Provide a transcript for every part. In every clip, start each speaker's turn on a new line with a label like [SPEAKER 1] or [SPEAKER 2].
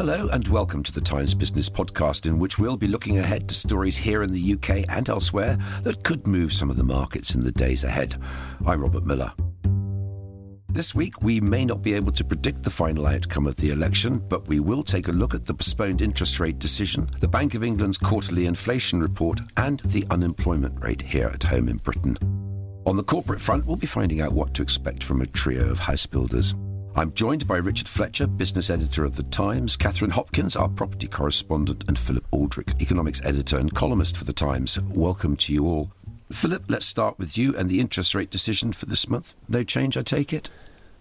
[SPEAKER 1] Hello and welcome to the Times Business Podcast, in which we'll be looking ahead to stories here in the UK and elsewhere that could move some of the markets in the days ahead. I'm Robert Miller. This week, we may not be able to predict the final outcome of the election, but we will take a look at the postponed interest rate decision, the Bank of England's quarterly inflation report, and the unemployment rate here at home in Britain. On the corporate front, we'll be finding out what to expect from a trio of house builders. I'm joined by Richard Fletcher, business editor of The Times, Catherine Hopkins, our property correspondent, and Philip Aldrick, economics editor and columnist for The Times. Welcome to you all. Philip, let's start with you and the interest rate decision for this month. No change, I take it?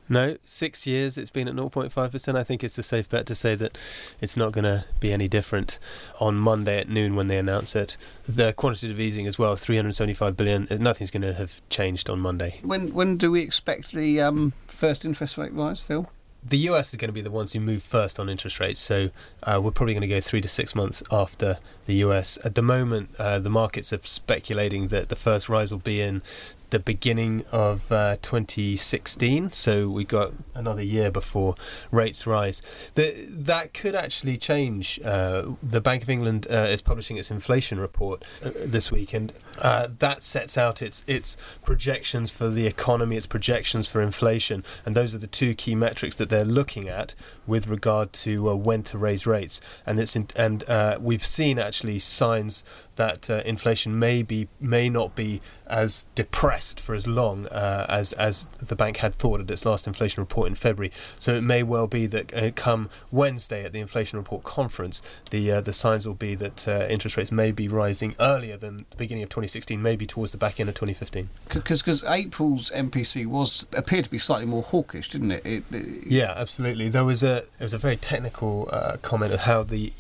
[SPEAKER 2] No, six years it's been at 0.5%. I think it's a safe bet to say that it's not going to be any different on Monday at noon when they announce it. The quantitative easing as well, 375 billion, nothing's going to have changed on Monday.
[SPEAKER 3] When when do we expect the um, first interest rate rise, Phil?
[SPEAKER 2] The US is going to be the ones who move first on interest rates, so uh, we're probably going to go three to six months after the US. At the moment, uh, the markets are speculating that the first rise will be in the beginning of uh, 2016. So we've got another year before rates rise. The, that could actually change. Uh, the Bank of England uh, is publishing its inflation report uh, this week, and uh, that sets out its its projections for the economy, its projections for inflation, and those are the two key metrics that they're looking at with regard to uh, when to raise rates. And it's in, and we've seen actually signs that uh, inflation may be may not be as depressed for as long uh, as as the bank had thought at its last inflation report in February. So it may well be that uh, come Wednesday at the inflation report conference, the uh, the signs will be that uh, interest rates may be rising earlier than the beginning of 2016, maybe towards the back end of 2015.
[SPEAKER 3] Because April's MPC was appeared to be slightly more hawkish, didn't it? it, it
[SPEAKER 2] yeah, absolutely. There was a there was a very technical uh, comment of how the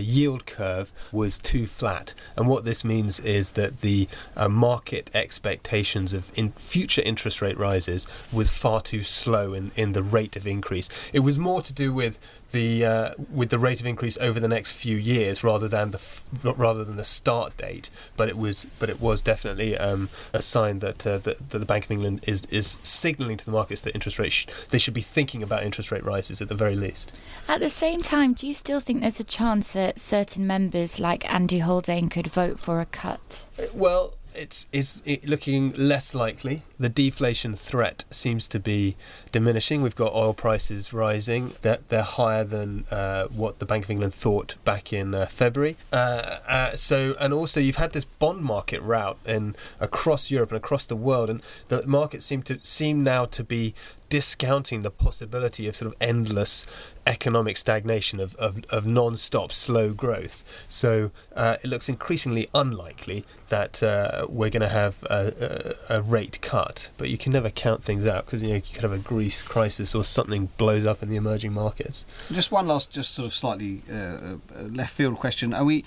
[SPEAKER 2] yield curve was too flat and and what this means is that the uh, market expectations of in future interest rate rises was far too slow in, in the rate of increase. It was more to do with the uh, with the rate of increase over the next few years rather than the f- rather than the start date. But it was but it was definitely um, a sign that, uh, that, that the Bank of England is is signalling to the markets that interest rates sh- they should be thinking about interest rate rises at the very least.
[SPEAKER 4] At the same time, do you still think there's a chance that certain members like Andy Haldane could vote for a cut?
[SPEAKER 2] Well, it's it's looking less likely. The deflation threat seems to be diminishing. We've got oil prices rising. They're, they're higher than uh, what the Bank of England thought back in uh, February. Uh, uh so, and also you've had this bond market rout in across Europe and across the world, and the markets seem to seem now to be discounting the possibility of sort of endless economic stagnation of, of, of non-stop slow growth. So uh, it looks increasingly unlikely that uh, we're going to have a, a, a, rate cut. But you can never count things out because you, know, you could have a Greece crisis or something blows up in the emerging markets.
[SPEAKER 3] Just one last, just sort of slightly uh, uh left field question. Are we?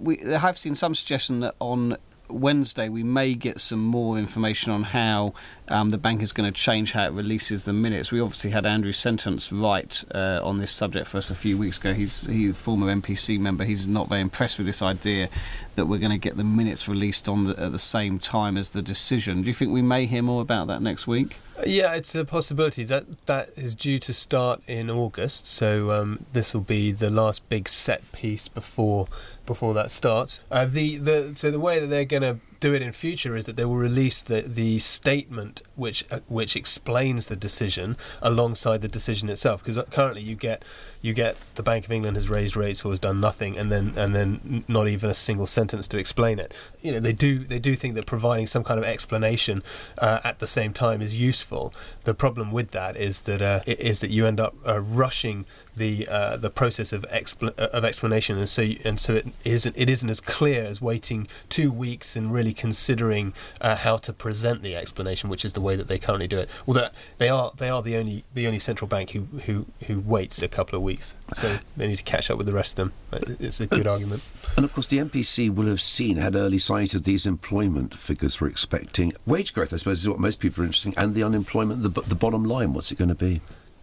[SPEAKER 3] We have seen some suggestion that on Wednesday, we may get some more information on how um, the bank is going to change how it releases the minutes. We obviously had Andrew Sentance write uh, on this subject for us a few weeks ago. He's he's a former MPC member. He's not very impressed with this idea that we're going to get the minutes released on the, at the same time as the decision. Do you think we may hear more about that next week?
[SPEAKER 2] Yeah, it's a possibility that that is due to start in August. So um, this will be the last big set piece before before that starts. Uh, the the so the way that they're going to do it in future is that they will release the, the statement which uh, which explains the decision alongside the decision itself. Because currently you get you get the Bank of England has raised rates or has done nothing and then and then not even a single sentence to explain it. You know they do they do think that providing some kind of explanation uh, at the same time is useful. The problem with that is that uh, is that you end up uh, rushing the uh, the process of expl- of explanation. And so you, and so it isn't it isn't as clear as waiting two weeks and really considering uh, how to present the explanation, which is the way that they currently do it. Although they are they are the only the only central bank who who, who waits a couple of weeks, so they need to catch up with the rest of them. It's a good argument.
[SPEAKER 1] And of course, the MPC will have seen had early sight of these employment figures we're expecting. Wage growth, I suppose, is what most people are interested in, and the unemployment. The the bottom line, what's it going to be?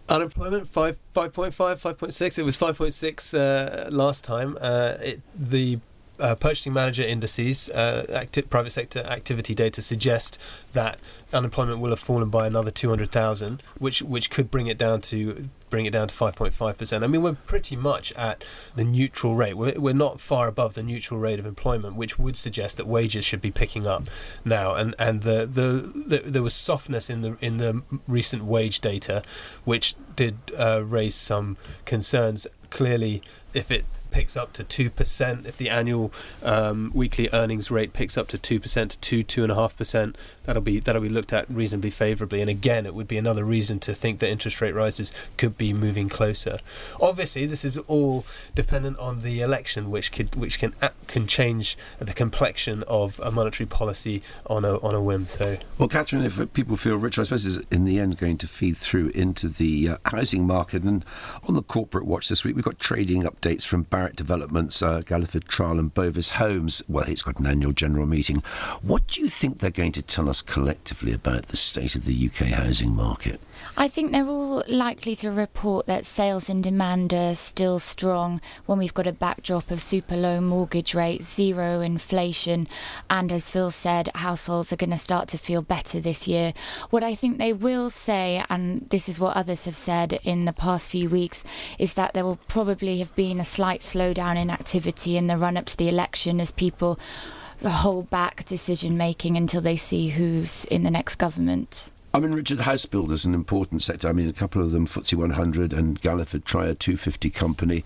[SPEAKER 2] Unemployment five five point five five point six. It was five point six uh, last time. Uh, it, the uh, purchasing manager indices, uh, private sector activity data suggest that unemployment will have fallen by another 200,000, which which could bring it down to bring it down to 5.5%. I mean, we're pretty much at the neutral rate. We're, we're not far above the neutral rate of employment, which would suggest that wages should be picking up now. And and the the, the there was softness in the in the recent wage data, which did uh, raise some concerns. Clearly, if it picks up to 2%, if the annual um, weekly earnings rate picks up to 2% to 2 2.5%, that'll be that'll be looked at reasonably favourably. And again, it would be another reason to think that interest rate rises could be moving closer. Obviously, this is all dependent on the election, which could which can can change the complexion of a monetary policy on a on a whim. So,
[SPEAKER 1] well, Catherine, if people feel rich, I suppose is in the end going to feed through into the uh, housing market. And on the corporate watch this week, we've got trading updates from Barratt Developments, uh, Galliford Try, and Bovis Homes. Well, it's got an annual general meeting. What do you think they're going to tell us collectively about the state of the UK housing market?
[SPEAKER 4] I think they're all likely to report that sales and demand are still strong when we've got a backdrop of super low mortgage rates, zero inflation, and as Phil said, households are going to start to feel better this year. What I think they will say, and this is what others have said in the past few weeks, is that there will probably have been a slight slowdown in activity in the run up to the election as people hold back decision making until they see who's in the next government.
[SPEAKER 1] I mean, Richard, house builders an important sector. I mean, a couple of them, FTSE 100 and Galliford Try 250 company.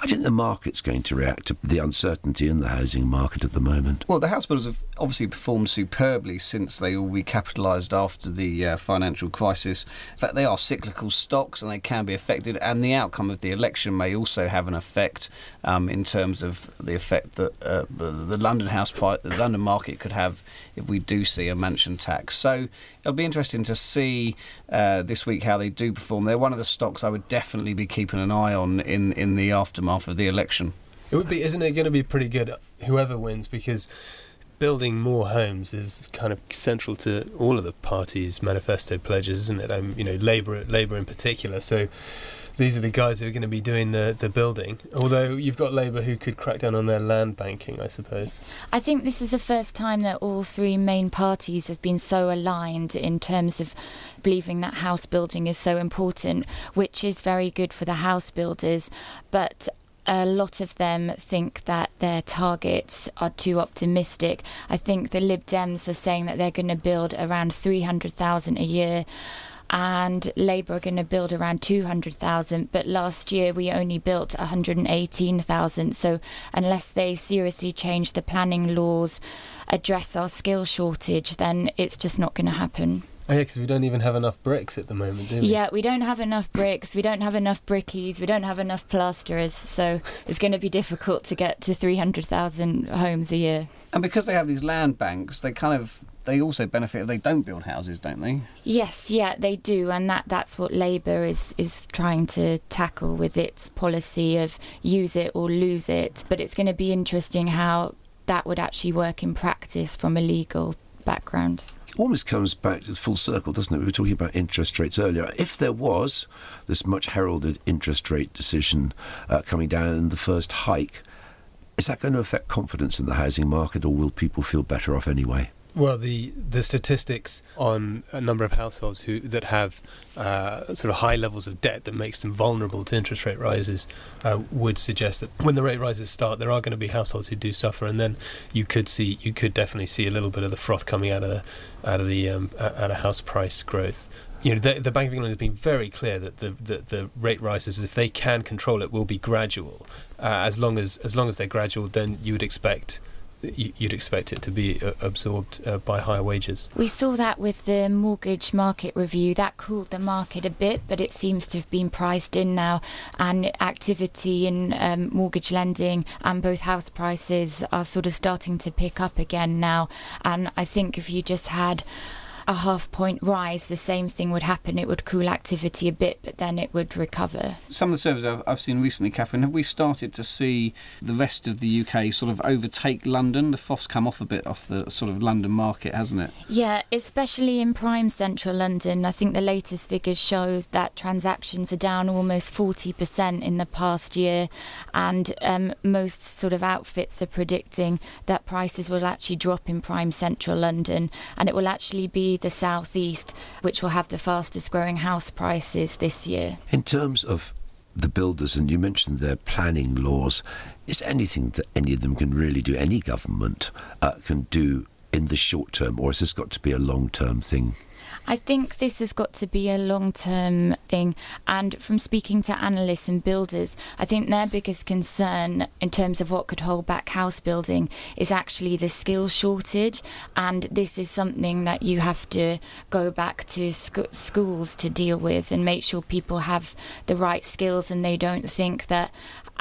[SPEAKER 1] How do you think the market's going to react to the uncertainty in the housing market at the moment?
[SPEAKER 3] Well, the house builders have obviously performed superbly since they all recapitalised after the uh, financial crisis. In fact, they are cyclical stocks and they can be affected, and the outcome of the election may also have an effect um, in terms of the effect that uh, the, the, London house price, the London market could have if we do see a mansion tax. So it'll be interesting to see uh, this week how they do perform. They're one of the stocks I would definitely be keeping an eye on in, in the aftermath aftermath of the election.
[SPEAKER 2] It would be, isn't it, going to be pretty good, whoever wins, because building more homes is kind of central to all of the parties' manifesto pledges, isn't it? Um, you know, Labour, Labour in particular. So these are the guys who are going to be doing the, the building. Although you've got Labour who could crack down on their land banking, I suppose.
[SPEAKER 4] I think this is the first time that all three main parties have been so aligned in terms of believing that house building is so important, which is very good for the house builders. But a lot of them think that their targets are too optimistic. I think the Lib Dems are saying that they're going to build around 300,000 a year and Labour are going to build around 200,000 but last year we only built 118,000 so unless they seriously change the planning laws address our skill shortage then it's just not going to happen.
[SPEAKER 2] Oh, yeah, because we don't even have enough bricks at the moment, do we?
[SPEAKER 4] Yeah, we don't have enough bricks. We don't have enough brickies. We don't have enough plasterers. So it's going to be difficult to get to 300,000 homes a year.
[SPEAKER 3] And because they have these land banks, they kind of they also benefit if they don't build houses, don't they?
[SPEAKER 4] Yes, yeah, they do, and that that's what Labour is is trying to tackle with its policy of use it or lose it. But it's going to be interesting how that would actually work in practice from a legal background
[SPEAKER 1] almost comes back to full circle, doesn't it? We were talking about interest rates earlier. If there was this much heralded interest rate decision uh, coming down, the first hike, is that going to affect confidence in the housing market, or will people feel better off anyway?
[SPEAKER 2] Well, the the statistics on a number of households who that have uh, sort of high levels of debt that makes them vulnerable to interest rate rises uh, would suggest that when the rate rises start, there are going to be households who do suffer, and then you could see you could definitely see a little bit of the froth coming out of the out of the um, out of house price growth you know, the, the, Bank of England has been very clear that the, the, the, rate rises, if they can control it, will be gradual. Uh, as long as as long as they're gradual, then you would expect you'd expect it to be uh, absorbed uh, by higher wages.
[SPEAKER 4] We saw that with the mortgage market review. That cooled the market a bit, but it seems to have been priced in now. And activity in um, mortgage lending and both house prices are sort of starting to pick up again now. And I think if you just had a half point rise, the same thing would happen. It would cool activity a bit, but then it would recover.
[SPEAKER 3] Some of the surveys I've, I've seen recently, Catherine, have we started to see the rest of the UK sort of overtake London? The froth's come off a bit off the sort of London market, hasn't it?
[SPEAKER 4] Yeah, especially in prime central London. I think the latest figures show that transactions are down almost 40% in the past year, and um, most sort of outfits are predicting that prices will actually drop in prime central London, and it will actually be the southeast, which will have the fastest growing house prices this year.
[SPEAKER 1] In terms of the builders, and you mentioned their planning laws, is anything that any of them can really do, any government uh, can do in the short term, or has this got to be a long term thing?
[SPEAKER 4] I think this has got to be a long term thing. And from speaking to analysts and builders, I think their biggest concern in terms of what could hold back house building is actually the skill shortage. And this is something that you have to go back to sc- schools to deal with and make sure people have the right skills and they don't think that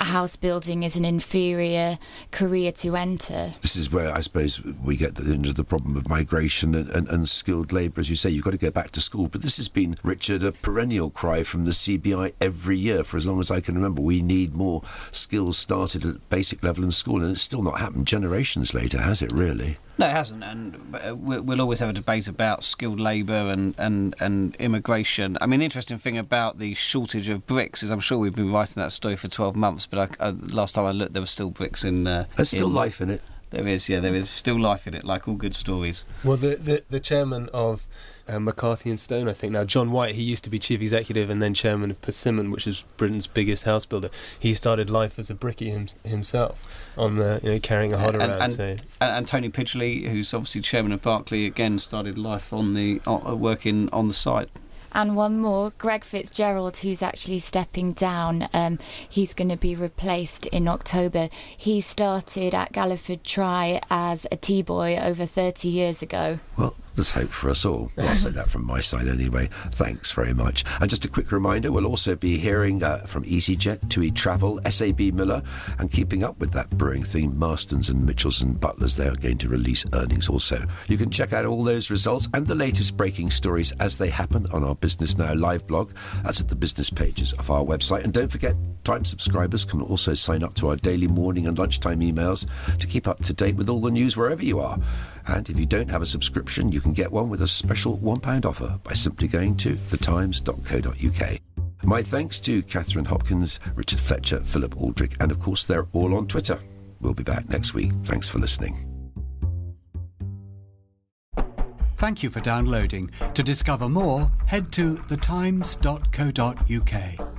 [SPEAKER 4] house building is an inferior career to enter.
[SPEAKER 1] This is where I suppose we get the, into the problem of migration and, and, and skilled labour. As you say, you've got to go back to school. But this has been, Richard, a perennial cry from the CBI every year for as long as I can remember. We need more skills started at basic level in school, and it's still not happened generations later, has it really?
[SPEAKER 3] No, it hasn't, and uh, we'll always have a debate about skilled labour and, and, and immigration. I mean, the interesting thing about the shortage of bricks is I'm sure we've been writing that story for 12 months, but I, uh, last time I looked, there were still bricks in.
[SPEAKER 1] Uh, There's still in, life in it.
[SPEAKER 3] There is, yeah, there is still life in it, like all good stories.
[SPEAKER 2] Well, the the, the chairman of uh, McCarthy and Stone, I think now. John White, he used to be chief executive and then chairman of Persimmon, which is Britain's biggest house builder. He started life as a brickie him, himself, on the you know carrying a hod and, around.
[SPEAKER 3] And,
[SPEAKER 2] so.
[SPEAKER 3] and, and, Tony Pidgley, who's obviously chairman of Berkeley, again started life on the uh, working on the site.
[SPEAKER 4] And one more, Greg Fitzgerald, who's actually stepping down. Um, he's going to be replaced in October. He started at Galliford Try as a tea boy over 30 years ago.
[SPEAKER 1] Well, there's hope for us all. Well, I'll say that from my side anyway. Thanks very much. And just a quick reminder, we'll also be hearing uh, from EasyJet, TUI Travel, SAB Miller, and keeping up with that brewing theme, Marston's and Mitchells and Butlers, they are going to release earnings also. You can check out all those results and the latest breaking stories as they happen on our Business Now live blog. That's at the business pages of our website. And don't forget, Time subscribers can also sign up to our daily morning and lunchtime emails to keep up to date with all the news wherever you are. And if you don't have a subscription, you can get one with a special £1 offer by simply going to thetimes.co.uk. My thanks to Catherine Hopkins, Richard Fletcher, Philip Aldrick, and of course, they're all on Twitter. We'll be back next week. Thanks for listening.
[SPEAKER 5] Thank you for downloading. To discover more, head to thetimes.co.uk.